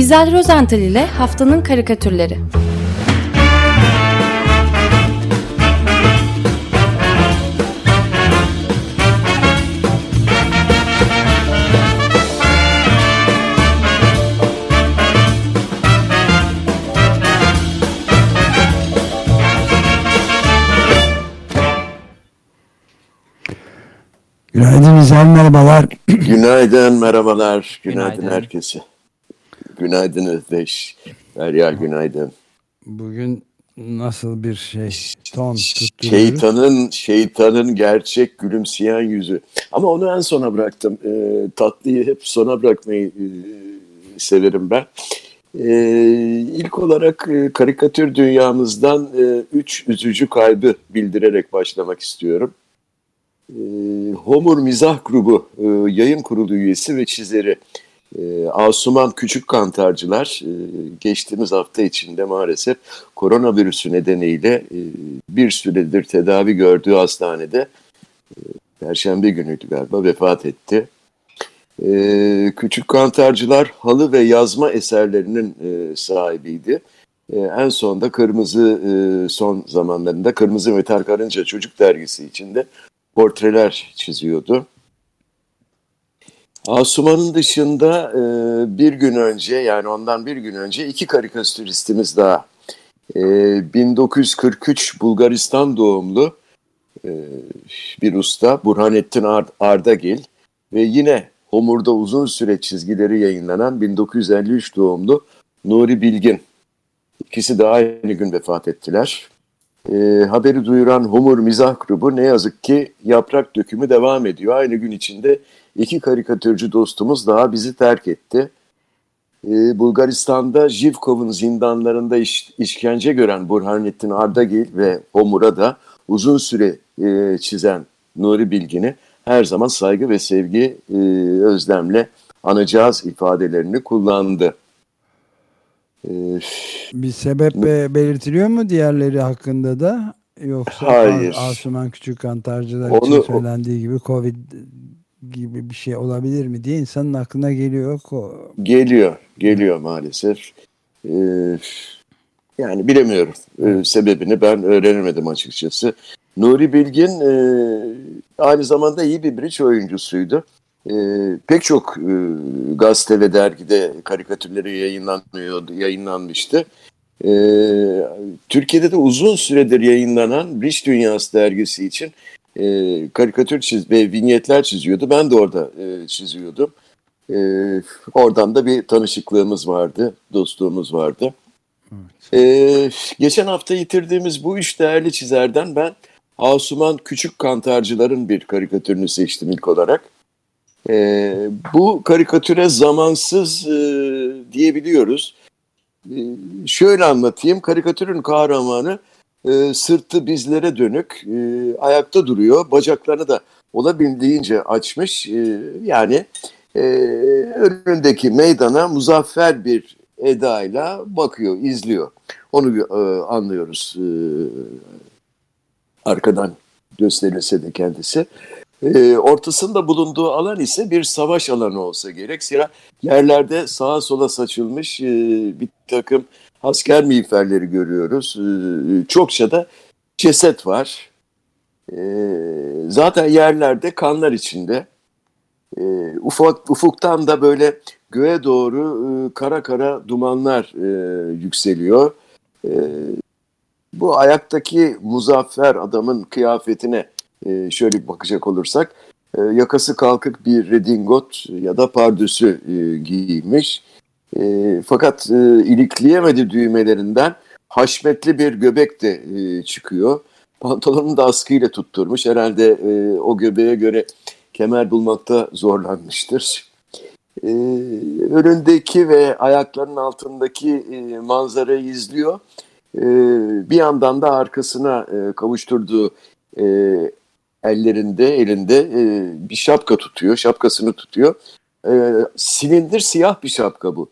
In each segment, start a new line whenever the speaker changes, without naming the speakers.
İzel Rozental ile Haftanın Karikatürleri
Günaydın İzel, merhabalar.
Günaydın, merhabalar. Günaydın,
Günaydın.
herkese. Günaydın Özdeş. Derya günaydın.
Bugün nasıl bir şey ton tutturuyoruz?
Şeytanın, şeytanın gerçek gülümseyen yüzü. Ama onu en sona bıraktım. Ee, tatlıyı hep sona bırakmayı e, severim ben. Ee, ilk olarak e, karikatür dünyamızdan e, üç üzücü kaybı bildirerek başlamak istiyorum. Ee, Homur Mizah Grubu e, yayın kurulu üyesi ve çizeri e, Asuman Küçük Kantarcılar e, geçtiğimiz hafta içinde maalesef koronavirüsü nedeniyle e, bir süredir tedavi gördüğü hastanede e, Perşembe günüydü galiba vefat etti. E, Küçük Kantarcılar halı ve yazma eserlerinin e, sahibiydi. E, en son da Kırmızı e, son zamanlarında Kırmızı Metal Karınca Çocuk Dergisi içinde portreler çiziyordu. Asuman'ın dışında e, bir gün önce yani ondan bir gün önce iki karikatüristimiz daha. E, 1943 Bulgaristan doğumlu e, bir usta Burhanettin Ar- Ardagil ve yine Homur'da uzun süre çizgileri yayınlanan 1953 doğumlu Nuri Bilgin. İkisi de aynı gün vefat ettiler. E, haberi duyuran Homur Mizah Grubu ne yazık ki yaprak dökümü devam ediyor. Aynı gün içinde iki karikatürcü dostumuz daha bizi terk etti. E, Bulgaristan'da Jivkov'un zindanlarında iş- işkence gören Burhanettin Ardagil ve Homur'a da uzun süre e, çizen Nuri Bilgin'i her zaman saygı ve sevgi e, özlemle anacağız ifadelerini kullandı.
Bir sebep belirtiliyor mu diğerleri hakkında da? Yoksa
Hayır.
As- Asuman Küçük Kantarcılar
Onu-
için söylendiği gibi Covid gibi bir şey olabilir mi diye insanın aklına geliyor.
Geliyor, geliyor maalesef. Ee, yani bilemiyorum. Ee, sebebini ben öğrenemedim açıkçası. Nuri Bilgin e, aynı zamanda iyi bir bridge oyuncusuydu. Ee, pek çok e, gazete ve dergide karikatürleri yayınlanıyordu, yayınlanmıştı. Ee, Türkiye'de de uzun süredir yayınlanan Bridge Dünyası dergisi için e, karikatür çiz ve vinyetler çiziyordu. Ben de orada e, çiziyordum. Ee, oradan da bir tanışıklığımız vardı, dostluğumuz vardı. Ee, geçen hafta yitirdiğimiz bu üç değerli çizerden ben Asuman Küçük Kantarcıların bir karikatürünü seçtim ilk olarak. Ee, bu karikatüre zamansız e, diyebiliyoruz. Ee, şöyle anlatayım, karikatürün kahramanı e, sırtı bizlere dönük, e, ayakta duruyor, bacaklarını da olabildiğince açmış. E, yani e, önündeki meydana muzaffer bir edayla bakıyor, izliyor. Onu e, anlıyoruz e, arkadan gösterilse de kendisi. E, ortasında bulunduğu alan ise bir savaş alanı olsa gerek. Zira yerlerde sağa sola saçılmış e, bir takım asker miğferleri görüyoruz. E, çokça da ceset var. E, zaten yerlerde kanlar içinde. E, ufak, ufuktan da böyle göğe doğru e, kara kara dumanlar e, yükseliyor. E, bu ayaktaki muzaffer adamın kıyafetine e, şöyle bakacak olursak e, yakası kalkık bir redingot ya da pardüsü e, giymiş. E, fakat e, ilikleyemedi düğmelerinden haşmetli bir göbek de e, çıkıyor. Pantolonunu da askıyla tutturmuş. Herhalde e, o göbeğe göre kemer bulmakta zorlanmıştır. E, önündeki ve ayaklarının altındaki e, manzarayı izliyor. E, bir yandan da arkasına e, kavuşturduğu e, ellerinde, elinde e, bir şapka tutuyor, şapkasını tutuyor. E, silindir siyah bir şapka bu.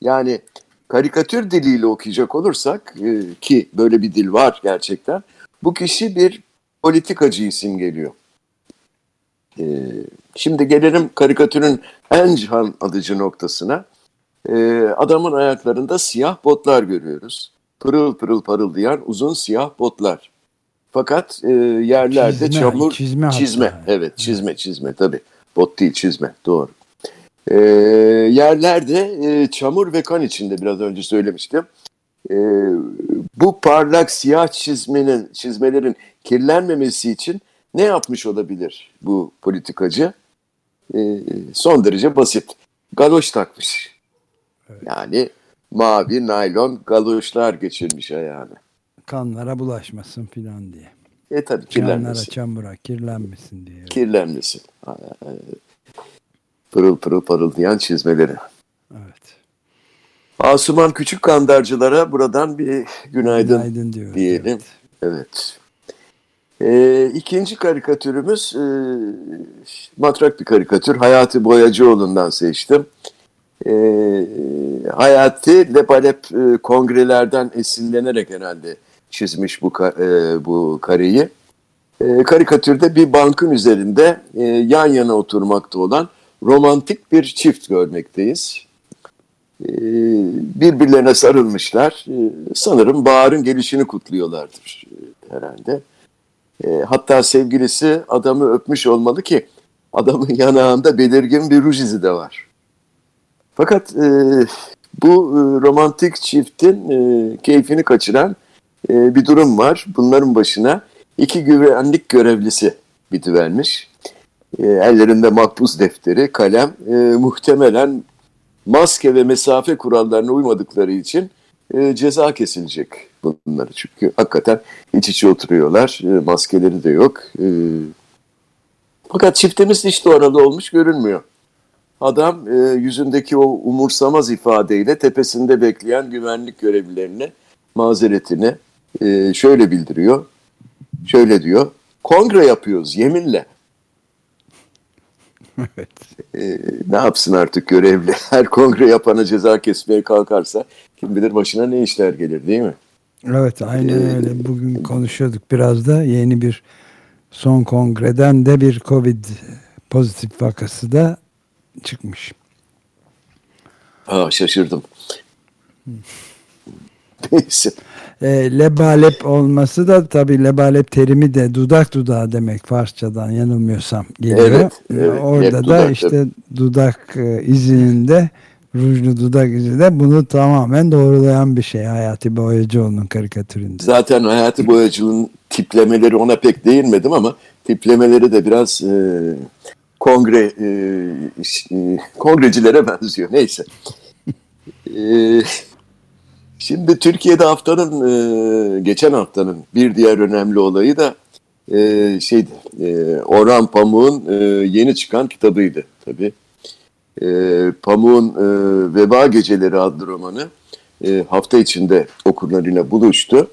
Yani karikatür diliyle okuyacak olursak e, ki böyle bir dil var gerçekten. Bu kişi bir politikacı isim geliyor. E, şimdi gelelim karikatürün en can alıcı noktasına. e, adamın ayaklarında siyah botlar görüyoruz. Pırıl pırıl parıldayan uzun siyah botlar. Fakat e, yerlerde
Çizme,
çamur,
çizme
çizme,
hatta.
evet çizme, çizme tabii. Bot değil çizme, doğru. E, yerlerde e, çamur ve kan içinde biraz önce söylemiştim. E, bu parlak siyah çizmenin, çizmelerin kirlenmemesi için ne yapmış olabilir bu politikacı? E, son derece basit. Galoş takmış. Yani mavi naylon galoşlar geçirmiş ayağına.
Kanlara bulaşmasın filan diye.
E tabii kirlenmesin.
çamura kirlenmesin diye.
Kirlenmesin. Ee, Pırıl pırıl parıldayan çizmeleri.
Evet.
Asuman Küçük Kandarcılara buradan bir günaydın,
Günaydın diyoruz.
diyelim.
evet.
Evet. Ee, ikinci karikatürümüz e, matrak bir karikatür. Hayati Boyacıoğlu'ndan seçtim. Ee, Hayati Lepalep e, kongrelerden esinlenerek herhalde çizmiş bu e, bu kareyi. E, karikatürde bir bankın üzerinde e, yan yana oturmakta olan romantik bir çift görmekteyiz. E, birbirlerine sarılmışlar. E, sanırım baharın gelişini kutluyorlardır e, herhalde. E, hatta sevgilisi adamı öpmüş olmalı ki adamın yanağında belirgin bir ruj izi de var. Fakat e, bu e, romantik çiftin e, keyfini kaçıran e, bir durum var. Bunların başına iki güvenlik görevlisi bitivermiş. E, ellerinde makbuz defteri, kalem, e, muhtemelen maske ve mesafe kurallarına uymadıkları için e, ceza kesilecek bunları. Çünkü hakikaten iç içe oturuyorlar, e, maskeleri de yok. E, fakat çiftimiz hiç de olmuş görünmüyor. Adam e, yüzündeki o umursamaz ifadeyle tepesinde bekleyen güvenlik görevlilerine mazeretini e, şöyle bildiriyor. Şöyle diyor. Kongre yapıyoruz yeminle.
Evet.
E, ne yapsın artık görevli? Her kongre yapana ceza kesmeye kalkarsa kim bilir başına ne işler gelir değil mi?
Evet aynen
Ee,
öyle. Bugün konuşuyorduk biraz da yeni bir son kongreden de bir Covid pozitif vakası da çıkmış.
Ha şaşırdım. Neyse.
E, lebalep olması da tabii lebalep terimi de dudak dudağı demek Farsçadan yanılmıyorsam geliyor.
Evet,
E,
evet.
Orada da
dudak,
işte dudak e, izinin de rujlu dudak izi de bunu tamamen doğrulayan bir şey Hayati Boyacıoğlu'nun karikatüründe.
Zaten Hayati Boyacı'nın tiplemeleri ona pek değinmedim ama tiplemeleri de biraz e, kongre e, e, kongrecilere benziyor. Neyse. E, şimdi Türkiye'de haftanın e, geçen haftanın bir diğer önemli olayı da e, şeydi e, Orhan Pamuk'un e, yeni çıkan kitabıydı tabii. E, Pamuk'un Veba Geceleri adlı romanı hafta içinde okurlarıyla buluştu.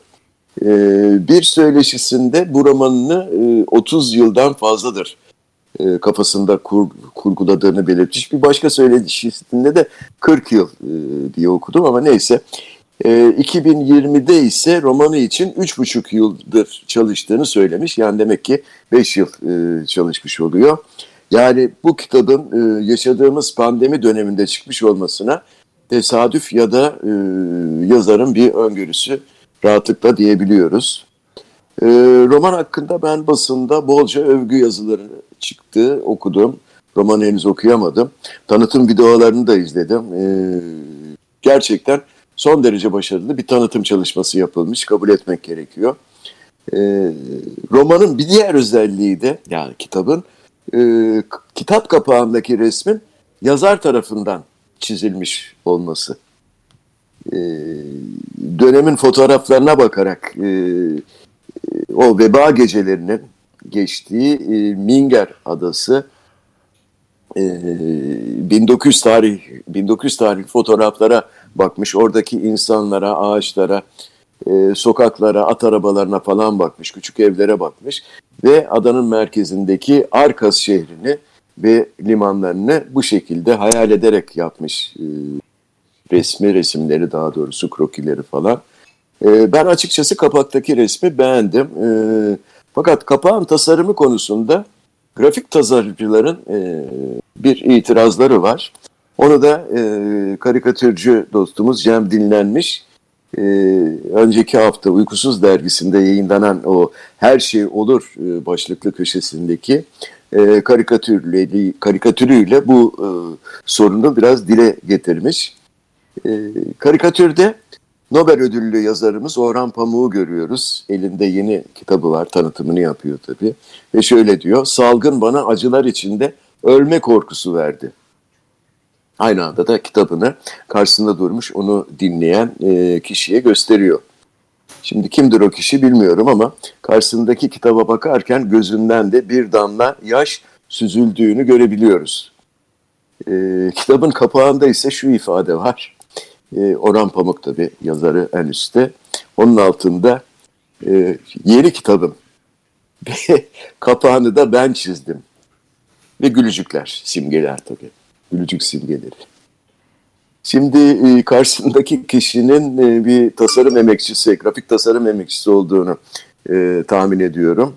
Bir söyleşisinde bu romanını e, 30 yıldan fazladır kafasında kur, kurguladığını belirtmiş. Bir başka söyleşisinde de 40 yıl diye okudum ama neyse. E, 2020'de ise romanı için 3,5 yıldır çalıştığını söylemiş. Yani demek ki 5 yıl e, çalışmış oluyor. Yani bu kitabın e, yaşadığımız pandemi döneminde çıkmış olmasına tesadüf ya da e, yazarın bir öngörüsü rahatlıkla diyebiliyoruz. E, roman hakkında ben basında bolca övgü yazıları çıktı, okudum. Romanı henüz okuyamadım. Tanıtım videolarını da izledim. E, gerçekten son derece başarılı bir tanıtım çalışması yapılmış. Kabul etmek gerekiyor. E, romanın bir diğer özelliği de yani kitabın e, kitap kapağındaki resmin yazar tarafından çizilmiş olması. E, dönemin fotoğraflarına bakarak e, o veba gecelerinin geçtiği e, Minger adası e, 1900 tarih 1900 tarih fotoğraflara bakmış. Oradaki insanlara, ağaçlara, e, sokaklara, at arabalarına falan bakmış. Küçük evlere bakmış ve adanın merkezindeki Arkas şehrini ve limanlarını bu şekilde hayal ederek yapmış. E, resmi resimleri daha doğrusu krokileri falan. E, ben açıkçası kapaktaki resmi beğendim. E, fakat kapağın tasarımı konusunda grafik tasarımcıların e, bir itirazları var. Onu da e, karikatürcü dostumuz Cem Dinlenmiş e, önceki hafta Uykusuz dergisinde yayınlanan o Her Şey Olur e, başlıklı köşesindeki e, karikatürleri, karikatürüyle bu e, sorunu biraz dile getirmiş. E, karikatürde Nobel ödüllü yazarımız Orhan Pamuk'u görüyoruz. Elinde yeni kitabı var, tanıtımını yapıyor tabii. Ve şöyle diyor, salgın bana acılar içinde ölme korkusu verdi. Aynı anda da kitabını karşısında durmuş onu dinleyen e, kişiye gösteriyor. Şimdi kimdir o kişi bilmiyorum ama karşısındaki kitaba bakarken gözünden de bir damla yaş süzüldüğünü görebiliyoruz. E, kitabın kapağında ise şu ifade var. E, Orhan Pamuk tabi yazarı en üstte. Onun altında e, yeni kitabım. Kapağını da ben çizdim. Ve gülücükler, simgeler tabii. Gülücük simgeleri. Şimdi e, karşısındaki kişinin e, bir tasarım emekçisi, grafik tasarım emekçisi olduğunu e, tahmin ediyorum.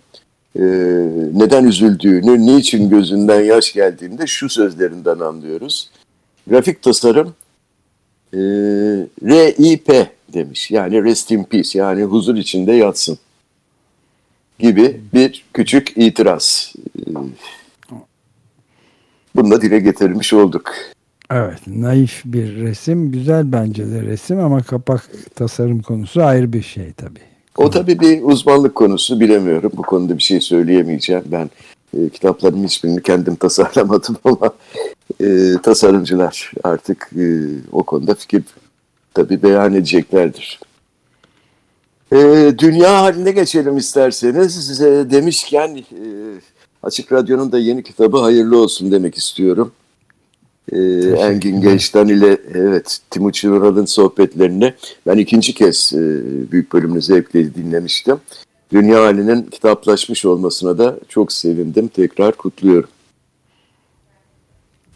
Neden üzüldüğünü, niçin gözünden yaş geldiğini de şu sözlerinden anlıyoruz. Grafik tasarım e, RIP demiş. Yani rest in peace yani huzur içinde yatsın gibi bir küçük itiraz. Bunu da dile getirmiş olduk.
Evet, naif bir resim. Güzel bence de resim ama kapak tasarım konusu ayrı bir şey tabii.
O tabii bir uzmanlık konusu bilemiyorum. Bu konuda bir şey söyleyemeyeceğim. Ben e, kitaplarımın hiçbirini kendim tasarlamadım ama e, tasarımcılar artık e, o konuda fikir tabii beyan edeceklerdir. E, dünya haline geçelim isterseniz. Size demişken e, Açık Radyo'nun da yeni kitabı hayırlı olsun demek istiyorum. Ee, Engin Genç'ten ile evet Timuçin Ural'ın sohbetlerini ben ikinci kez e, büyük bölümünü zevkle dinlemiştim. Dünya halinin kitaplaşmış olmasına da çok sevindim. Tekrar kutluyorum.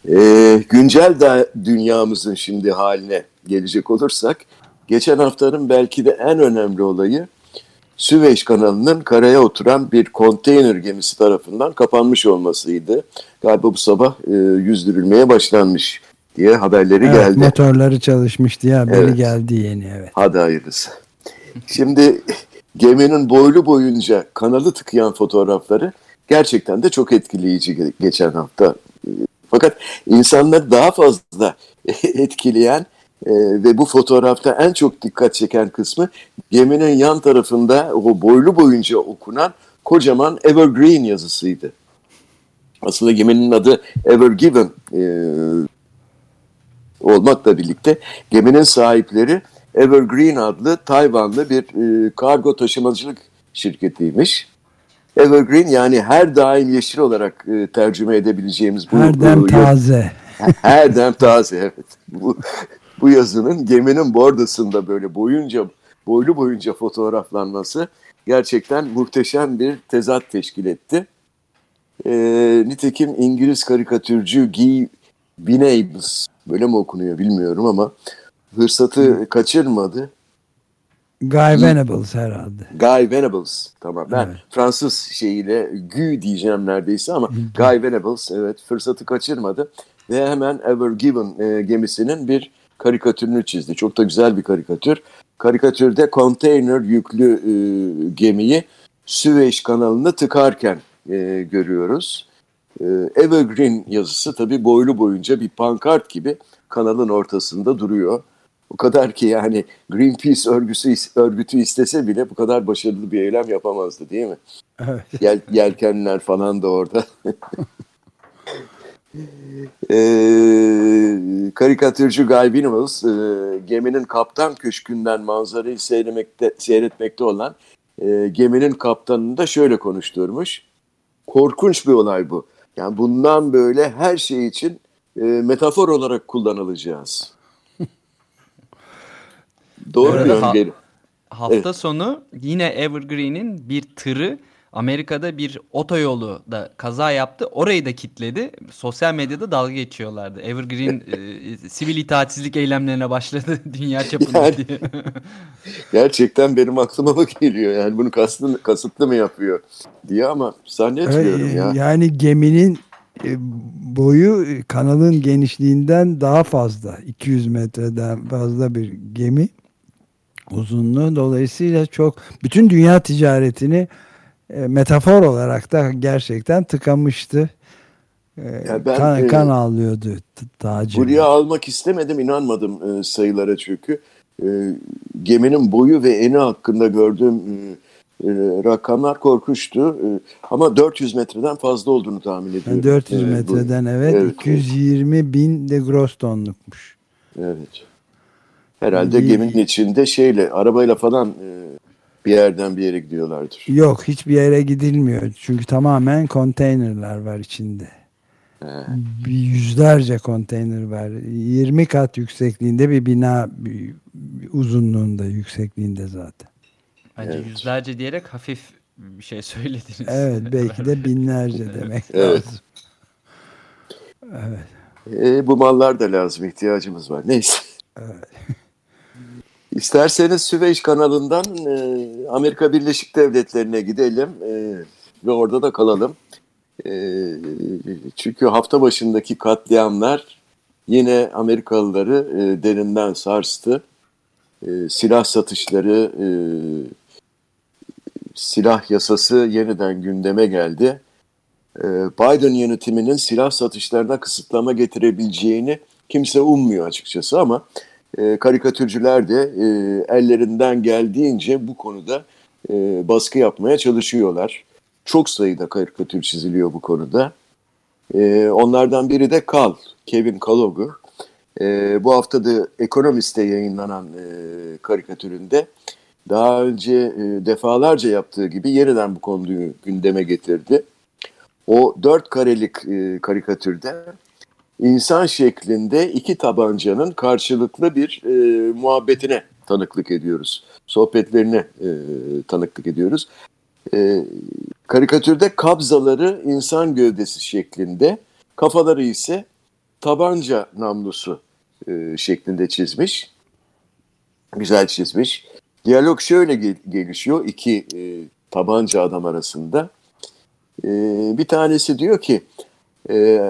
Ee, güncel de dünyamızın şimdi haline gelecek olursak geçen haftanın belki de en önemli olayı Süveyş kanalının karaya oturan bir konteyner gemisi tarafından kapanmış olmasıydı. Galiba bu sabah e, yüzdürülmeye başlanmış diye haberleri
evet,
geldi.
Motorları çalışmış diye haberi evet. geldi yeni evet.
Hadi hayırlısı. Şimdi geminin boylu boyunca kanalı tıkayan fotoğrafları gerçekten de çok etkileyici geçen hafta. Fakat insanları daha fazla etkileyen e, ve bu fotoğrafta en çok dikkat çeken kısmı geminin yan tarafında o boylu boyunca okunan kocaman Evergreen yazısıydı. Aslında geminin adı Evergiven e, olmakla birlikte geminin sahipleri Evergreen adlı Tayvanlı bir e, kargo taşımacılık şirketiymiş. Evergreen yani her daim yeşil olarak e, tercüme edebileceğimiz
bu. Her dem taze.
Her dem taze evet. Bu, bu yazının geminin bordasında böyle boyunca boylu boyunca fotoğraflanması gerçekten muhteşem bir tezat teşkil etti. E, nitekim İngiliz karikatürcü Guy Benables, böyle mi okunuyor bilmiyorum ama fırsatı kaçırmadı.
Guy Venables herhalde.
Guy Venables. Tamam ben evet. Fransız şeyiyle Guy diyeceğim neredeyse ama Guy Venables evet fırsatı kaçırmadı. Ve hemen Ever Given e, gemisinin bir karikatürünü çizdi. Çok da güzel bir karikatür. Karikatürde konteyner yüklü e, gemiyi Süveyş kanalında tıkarken e, görüyoruz. E, Evergreen yazısı tabii boylu boyunca bir pankart gibi kanalın ortasında duruyor. O kadar ki yani Greenpeace örgüsü, örgütü istese bile bu kadar başarılı bir eylem yapamazdı değil mi? Evet. Yel, yelkenler falan da orada. e, karikatürcü Guy Binamos e, geminin kaptan köşkünden manzarayı seyretmekte, seyretmekte olan e, geminin kaptanını da şöyle konuşturmuş. Korkunç bir olay bu. Yani bundan böyle her şey için e, metafor olarak kullanılacağız. Doğru bir öngörü.
hafta evet. sonu yine Evergreen'in bir tırı Amerika'da bir otoyolu da kaza yaptı. Orayı da kitledi. Sosyal medyada dalga geçiyorlardı. Evergreen e, sivil itaatsizlik eylemlerine başladı dünya çapında yani, diye.
gerçekten benim aklıma mı geliyor? Yani bunu kasıtlı, kasıtlı mı yapıyor diye ama zannetmiyorum
ee,
ya.
Yani geminin e, boyu kanalın genişliğinden daha fazla 200 metreden fazla bir gemi uzunluğu dolayısıyla çok bütün dünya ticaretini e, metafor olarak da gerçekten tıkamıştı. E,
Ya ben,
kan,
e,
kan ağlıyordu t- tacı.
Buraya almak istemedim, inanmadım e, sayılara çünkü. E, geminin boyu ve eni hakkında gördüğüm e, rakamlar korkunçtu. Ama 400 metreden fazla olduğunu tahmin ediyorum.
Yani 400
E, bu-
metreden evet,
evet,
220 bin de gross tonlukmuş.
Evet. Herhalde
İyi.
geminin içinde şeyle, arabayla falan bir yerden bir yere gidiyorlardır.
Yok hiçbir yere gidilmiyor. Çünkü tamamen konteynerler var içinde. Bir yüzlerce konteyner var. 20 kat yüksekliğinde bir bina bir- uzunluğunda yüksekliğinde zaten.
Bence
Evet.
yüzlerce diyerek hafif bir şey söylediniz.
Evet belki de binlerce demek
Evet.
lazım.
E, bu mallar da lazım, ihtiyacımız var. Neyse. İsterseniz Süveyş kanalından e, Amerika Birleşik Devletleri'ne gidelim e, ve orada da kalalım. E, çünkü hafta başındaki katliamlar yine Amerikalıları e, derinden sarstı. E, silah satışları, e, silah yasası yeniden gündeme geldi. E, Biden yönetiminin silah satışlarına kısıtlama getirebileceğini kimse ummuyor açıkçası ama e, karikatürcüler de e, ellerinden geldiğince bu konuda e, baskı yapmaya çalışıyorlar. Çok sayıda karikatür çiziliyor bu konuda. E, onlardan biri de Kal, Kevin Kalogu. E, bu hafta da Economist'te yayınlanan e, karikatüründe daha önce e, defalarca yaptığı gibi yeniden bu konuyu gündeme getirdi. O dört karelik e, karikatürde insan şeklinde iki tabancanın karşılıklı bir e, muhabbetine tanıklık ediyoruz. Sohbetlerine e, tanıklık ediyoruz. E, karikatürde kabzaları insan gövdesi şeklinde, kafaları ise tabanca namlusu e, şeklinde çizmiş. Güzel çizmiş. Diyalog şöyle gel- gelişiyor iki e, tabanca adam arasında. E, bir tanesi diyor ki, e,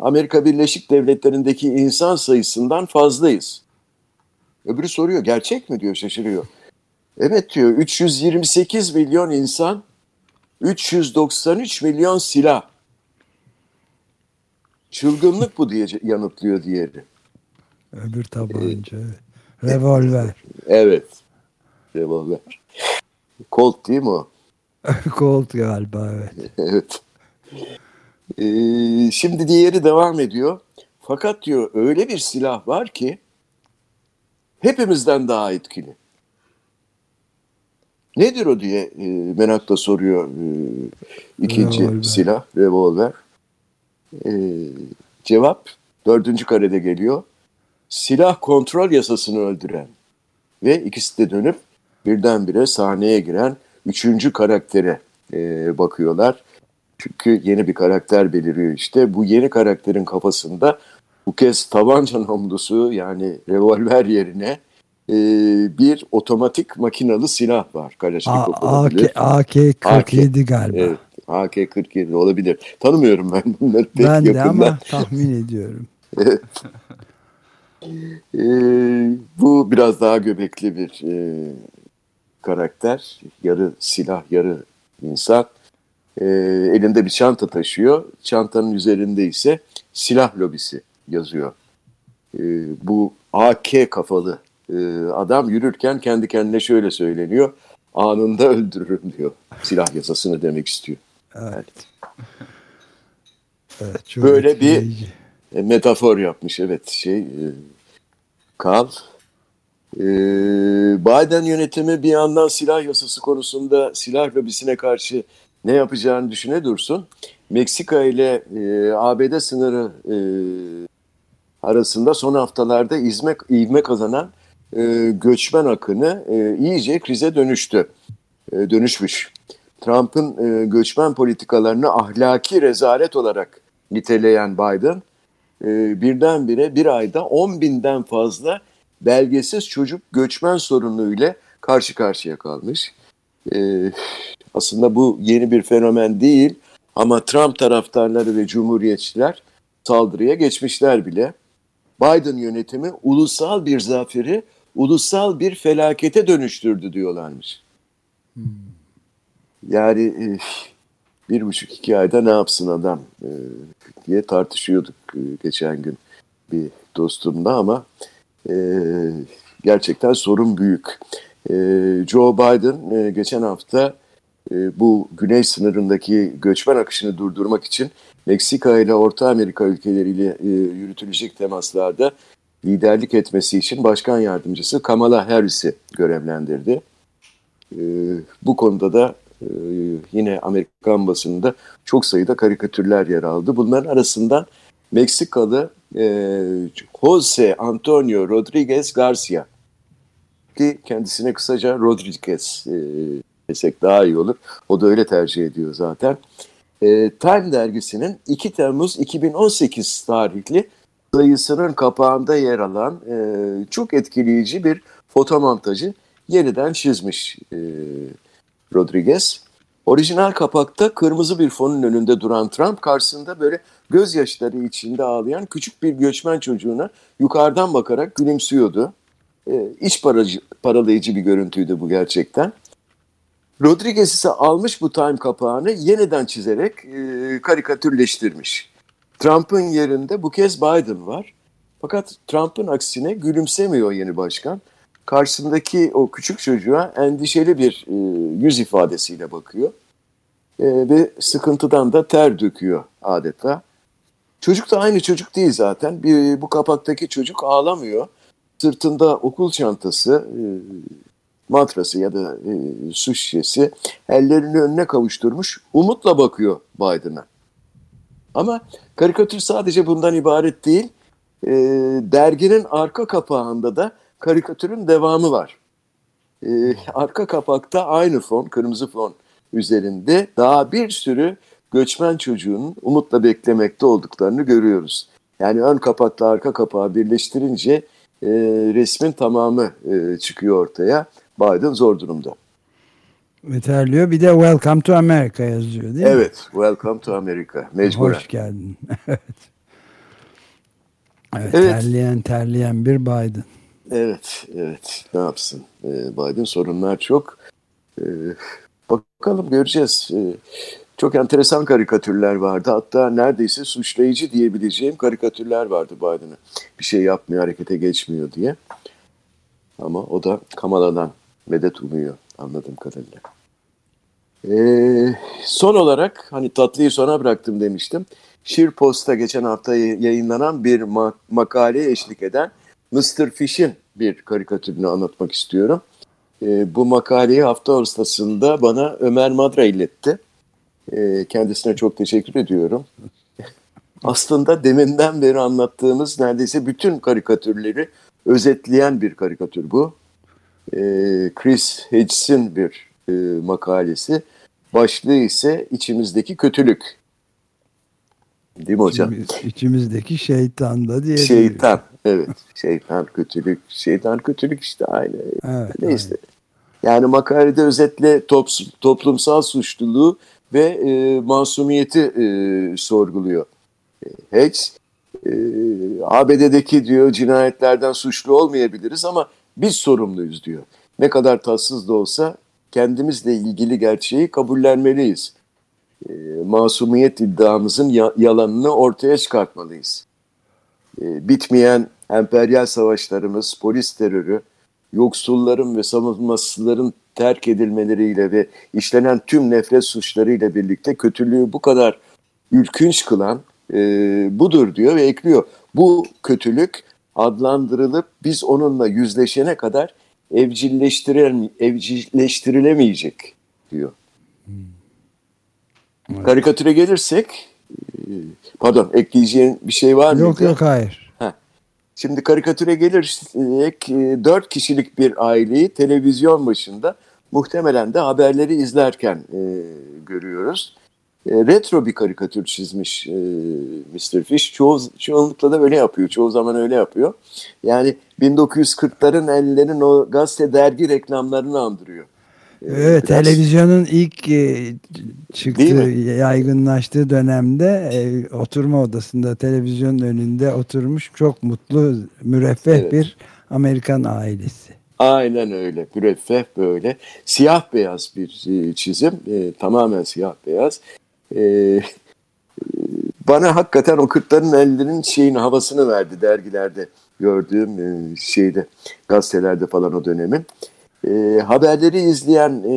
Amerika Birleşik Devletleri'ndeki insan sayısından fazlayız. Öbürü soruyor gerçek mi diyor şaşırıyor. Evet diyor 328 milyon insan 393 milyon silah. Çılgınlık bu diye yanıtlıyor diğeri.
Öbür tabanca. evet. Revolver.
Evet. Revolver. Colt değil mi o?
Colt galiba evet.
evet. Ee, şimdi diğeri devam ediyor. Fakat diyor öyle bir silah var ki hepimizden daha etkili. Nedir o diye e, merakla soruyor e, ikinci
Revolver.
silah, revolver. E, cevap dördüncü karede geliyor. Silah kontrol yasasını öldüren ve ikisi de dönüp birdenbire sahneye giren üçüncü karaktere e, bakıyorlar. Çünkü yeni bir karakter beliriyor işte. Bu yeni karakterin kafasında bu kez tabanca namlusu yani revolver yerine e, bir otomatik makinalı silah var. Kalaşnikov
AK,
olabilir.
AK-47 galiba.
Evet, AK-47 olabilir. Tanımıyorum ben bunları pek
ben de
yakından.
ama tahmin ediyorum.
E, bu biraz daha göbekli bir e, karakter. Yarı silah, yarı insan. E, elinde bir çanta taşıyor. Çantanın üzerinde ise silah lobisi yazıyor. E, bu AK kafalı e, adam yürürken kendi kendine şöyle söyleniyor. Anında öldürürüm diyor. Silah yasasını demek istiyor.
Evet. Evet, çok
Böyle bir-
etkileyici.
E, metafor yapmış evet şey e, Kal. E, Biden yönetimi bir yandan silah yasası konusunda silah lobisine karşı ne yapacağını düşüne dursun. Meksika ile e, ABD sınırı e, arasında son haftalarda izme, ivme kazanan e, göçmen akını e, iyice krize dönüştü. E, dönüşmüş. Trump'ın e, göçmen politikalarını ahlaki rezalet olarak niteleyen Biden e, birdenbire bir ayda 10 binden fazla belgesiz çocuk göçmen sorunuyla karşı karşıya kalmış. E, aslında bu yeni bir fenomen değil Ama Trump taraftarları ve cumhuriyetçiler saldırıya geçmişler bile. Biden yönetimi ulusal bir zaferi ulusal bir felakete dönüştürdü diyorlarmış. Hmm. Yani e, bir buçuk iki ayda ne yapsın adam e, diye tartışıyorduk e, geçen gün bir dostumla ama gerçekten sorun büyük. Joe Biden geçen hafta bu güney sınırındaki göçmen akışını durdurmak için Meksika ile Orta Amerika ülkeleriyle yürütülecek temaslarda liderlik etmesi için başkan yardımcısı Kamala Harris'i görevlendirdi. Bu konuda da yine Amerikan basınında çok sayıda karikatürler yer aldı. Bunların arasından Meksikalı e, Jose Antonio Rodriguez Garcia ki kendisine kısaca Rodriguez e, desek daha iyi olur. O da öyle tercih ediyor zaten. E, Time dergisinin 2 Temmuz 2018 tarihli sayısının kapağında yer alan e, çok etkileyici bir fotomontajı yeniden çizmiş e, Rodriguez. Orijinal kapakta kırmızı bir fonun önünde duran Trump karşısında böyle gözyaşları içinde ağlayan küçük bir göçmen çocuğuna yukarıdan bakarak gülümsüyordu. E, iç paracı, paralayıcı bir görüntüydü bu gerçekten. Rodriguez ise almış bu Time kapağını yeniden çizerek e, karikatürleştirmiş. Trump'ın yerinde bu kez Biden var. Fakat Trump'ın aksine gülümsemiyor yeni başkan karşısındaki o küçük çocuğa endişeli bir e, yüz ifadesiyle bakıyor. E, ve sıkıntıdan da ter döküyor adeta. Çocuk da aynı çocuk değil zaten. Bir, bu kapaktaki çocuk ağlamıyor. Sırtında okul çantası, e, matrası ya da e, su şişesi ellerini önüne kavuşturmuş. Umutla bakıyor Biden'a. Ama karikatür sadece bundan ibaret değil. E, derginin arka kapağında da karikatürün devamı var. Ee, arka kapakta aynı fon, kırmızı fon üzerinde daha bir sürü göçmen çocuğun umutla beklemekte olduklarını görüyoruz. Yani ön kapakla arka kapağı birleştirince e, resmin tamamı e, çıkıyor ortaya. Biden zor durumda.
Terliyor. Bir de Welcome to America yazıyor değil mi?
Evet. Welcome to America. Mecburen.
Hoş geldin. evet. Evet, evet. Terleyen terleyen bir Biden.
Evet, evet. Ne yapsın? Ee, Biden sorunlar çok. Ee, bakalım göreceğiz. Ee, çok enteresan karikatürler vardı. Hatta neredeyse suçlayıcı diyebileceğim karikatürler vardı Biden'a. Bir şey yapmıyor, harekete geçmiyor diye. Ama o da Kamala'dan medet umuyor anladığım kadarıyla. Ee, son olarak hani tatlıyı sona bıraktım demiştim. Şir Post'a geçen hafta yayınlanan bir ma- makaleye eşlik eden Mr. Fish'in bir karikatürünü anlatmak istiyorum. E, bu makaleyi hafta ortasında bana Ömer Madra iletti. E, kendisine çok teşekkür ediyorum. Aslında deminden beri anlattığımız neredeyse bütün karikatürleri özetleyen bir karikatür bu. E, Chris Hedges'in bir e, makalesi. Başlığı ise içimizdeki kötülük. Değil mi hocam? İçimiz,
içimizdeki şeytan da diye.
Şeytan, evet. Şeytan kötülük, şeytan kötülük işte aynı. Evet, Neyse. Aynen. Yani makalede özetle top, toplumsal suçluluğu ve e, masumiyeti e, sorguluyor. E, Hedges, e, ABD'deki diyor cinayetlerden suçlu olmayabiliriz ama biz sorumluyuz diyor. Ne kadar tatsız da olsa kendimizle ilgili gerçeği kabullenmeliyiz e, masumiyet iddiamızın ya, yalanını ortaya çıkartmalıyız. E, bitmeyen emperyal savaşlarımız, polis terörü, yoksulların ve savunmasızların terk edilmeleriyle ve işlenen tüm nefret suçlarıyla birlikte kötülüğü bu kadar ülkünç kılan e, budur diyor ve ekliyor. Bu kötülük adlandırılıp biz onunla yüzleşene kadar evcilleştirilemeyecek diyor. Hmm. Evet. Karikatüre gelirsek, e, pardon ekleyeceğin bir şey var mı?
Yok yok hayır.
Heh. Şimdi karikatüre gelirsek e, dört kişilik bir aileyi televizyon başında muhtemelen de haberleri izlerken e, görüyoruz. E, retro bir karikatür çizmiş e, Mr. Fish. Çoğu, çoğunlukla da öyle yapıyor. Çoğu zaman öyle yapıyor. Yani 1940'ların ellerin o gazete dergi reklamlarını andırıyor.
Evet
biraz-
televizyonun ilk e, çıktığı yaygınlaştığı dönemde e, oturma odasında televizyonun önünde oturmuş çok mutlu müreffeh
Evet.
bir Amerikan ailesi.
Aynen öyle. Müreffeh böyle. Siyah beyaz bir e, çizim. E, tamamen siyah beyaz. E, bana hakikaten o kırkların ellerinin şeyin havasını verdi dergilerde gördüğüm e, şeyde gazetelerde falan o dönemin. E, haberleri izleyen e,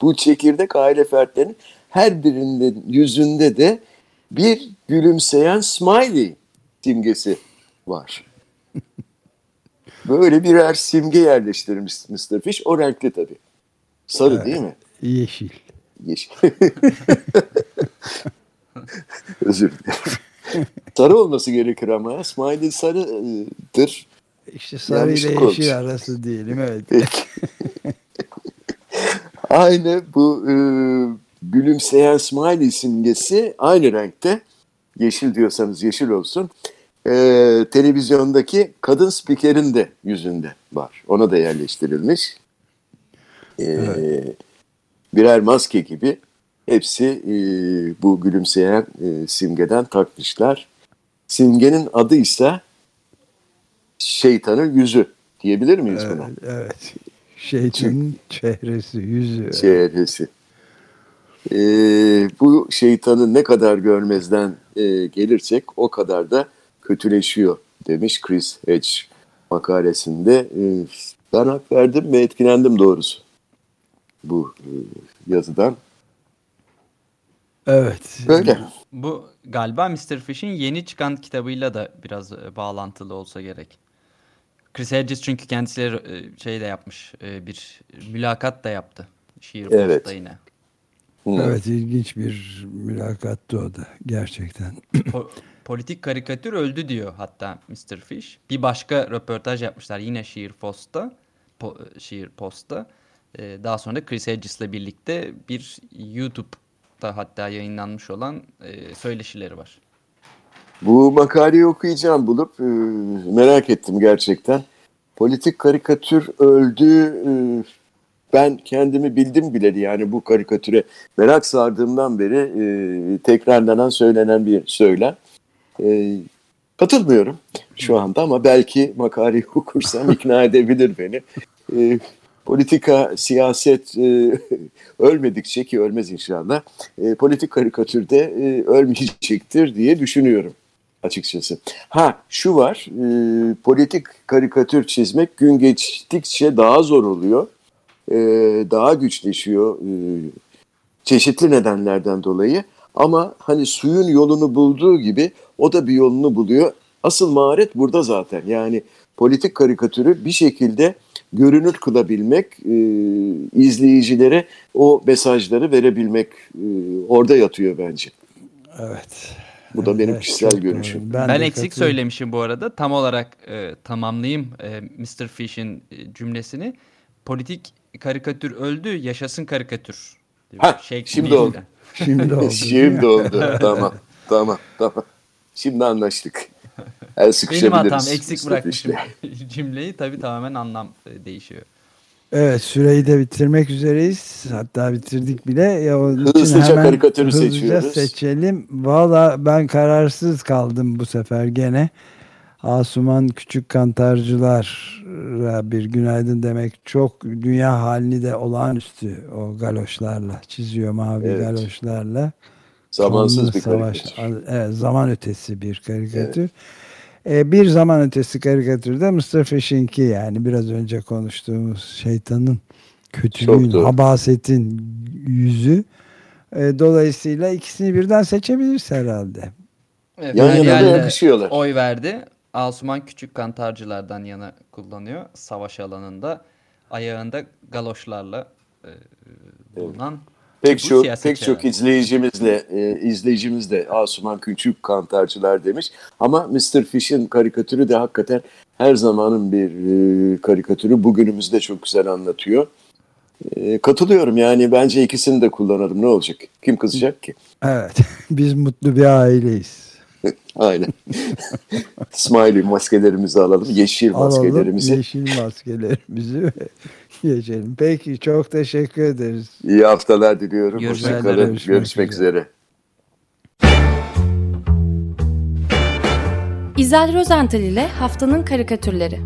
bu çekirdek aile fertlerinin her birinin yüzünde de bir gülümseyen smiley simgesi var. Böyle birer simge yerleştirmiş Mr. Fish. O renkli tabii. Sarı
Evet.
değil mi?
Yeşil.
Yeşil. Özür dilerim. Sarı olması gerekir ama ya. Smiley sarıdır.
İşte sarı ile yeşil
olmuş.
arası diyelim evet.
Peki. aynı bu e, gülümseyen smiley simgesi aynı renkte. Yeşil diyorsanız yeşil olsun. E, televizyondaki kadın spikerin de yüzünde var. Ona da yerleştirilmiş. E, Birer maske gibi hepsi e, bu gülümseyen e, simgeden takmışlar. Simgenin adı ise şeytanın yüzü diyebilir miyiz buna?
Evet, evet. Şeytanın çehresi, yüzü.
çehresi. Ee, bu şeytanı ne kadar görmezden e, gelirsek o kadar da kötüleşiyor demiş Chris Hedge makalesinde. Ee, ben hak verdim ve etkilendim doğrusu bu e, yazıdan.
Evet.
Böyle.
Bu galiba Mr. Fish'in yeni çıkan kitabıyla da biraz e, bağlantılı olsa gerek. Chris Hedges çünkü kendisiyle e, şey de yapmış. e, Bir mülakat da yaptı. Şiir
Evet.
Post'ta yine.
Hı.
Evet ilginç bir mülakattı o da gerçekten.
Po- politik karikatür öldü diyor hatta Mr. Fish. Bir başka röportaj yapmışlar yine Şiir Post'ta. Po- Şiir Post'ta. Ee, daha sonra Chris Hedges'le birlikte bir YouTube'da hatta yayınlanmış olan e, söyleşileri var.
Bu makaleyi okuyacağım bulup e, merak ettim gerçekten. Politik karikatür öldü. e, ben kendimi bildim bileli yani bu karikatüre merak sardığımdan beri e, tekrarlanan söylenen bir söylem. E, katılmıyorum şu anda ama belki makaleyi okursam ikna edebilir beni. E, politika, siyaset e, ölmedikçe ki ölmez inşallah e, politik karikatürde e, ölmeyecektir diye düşünüyorum açıkçası. Ha şu var, e, politik karikatür çizmek gün geçtikçe daha zor oluyor, e, daha güçleşiyor e, çeşitli nedenlerden dolayı. Ama hani suyun yolunu bulduğu gibi o da bir yolunu buluyor. Asıl maharet burada zaten. Yani politik karikatürü bir şekilde görünür kılabilmek, e, izleyicilere o mesajları verebilmek e, orada yatıyor bence.
Evet.
Bu da benim
Evet,
kişisel görüşüm.
Ben,
de
eksik söylemişim bu arada. Tam olarak e, tamamlayayım e, Mr. Fish'in e, cümlesini. Politik karikatür öldü, yaşasın karikatür.
Ha,
Şeklinde.
şimdi oldu.
Şimdi oldu.
Şimdi oldu. tamam, tamam, tamam. Şimdi anlaştık. El
Benim hatam eksik bırakmışım
işte.
cümleyi. Tabii tamamen anlam e, değişiyor.
Evet süreyi de bitirmek üzereyiz. Hatta bitirdik bile. Ya onun için
Hızlıca
hemen
karikatürü
hızlıca
seçiyoruz.
seçelim. Valla ben kararsız kaldım bu sefer gene. Asuman Küçük Kantarcılar'a bir günaydın demek çok dünya halini de olağanüstü o galoşlarla çiziyor mavi
Evet.
galoşlarla.
Zamansız bir
savaş.
karikatür.
Evet, zaman ötesi bir karikatür. Ee, bir zaman ötesi karikatürde Mr. Fish'inki yani biraz önce konuştuğumuz şeytanın kötülüğün, habasetin yüzü. Ee, dolayısıyla ikisini birden seçebiliriz herhalde.
Evet,
Yan yana da
yerde
yakışıyorlar.
Oy verdi. Asuman küçük kantarcılardan yana kullanıyor. Savaş alanında ayağında galoşlarla e, bulunan
Pek çok pek çok izleyicimizle e, izleyicimiz de Asuman Küçük Kantarcılar demiş. Ama Mr. Fish'in karikatürü de hakikaten her zamanın bir e, karikatürü. Bugünümüzde çok güzel anlatıyor. E, katılıyorum yani bence ikisini de kullanalım ne olacak? Kim kızacak ki?
Evet. Biz mutlu bir aileyiz.
Aynen. Smiley maskelerimizi alalım. Yeşil maskelerimizi.
Alalım yeşil maskelerimizi geçelim. Peki çok teşekkür ederiz.
İyi haftalar diliyorum.
Görüşmek
Hoşçakalın. Görüşmek, Görüşmek üzere.
İzel Rozental ile Haftanın Karikatürleri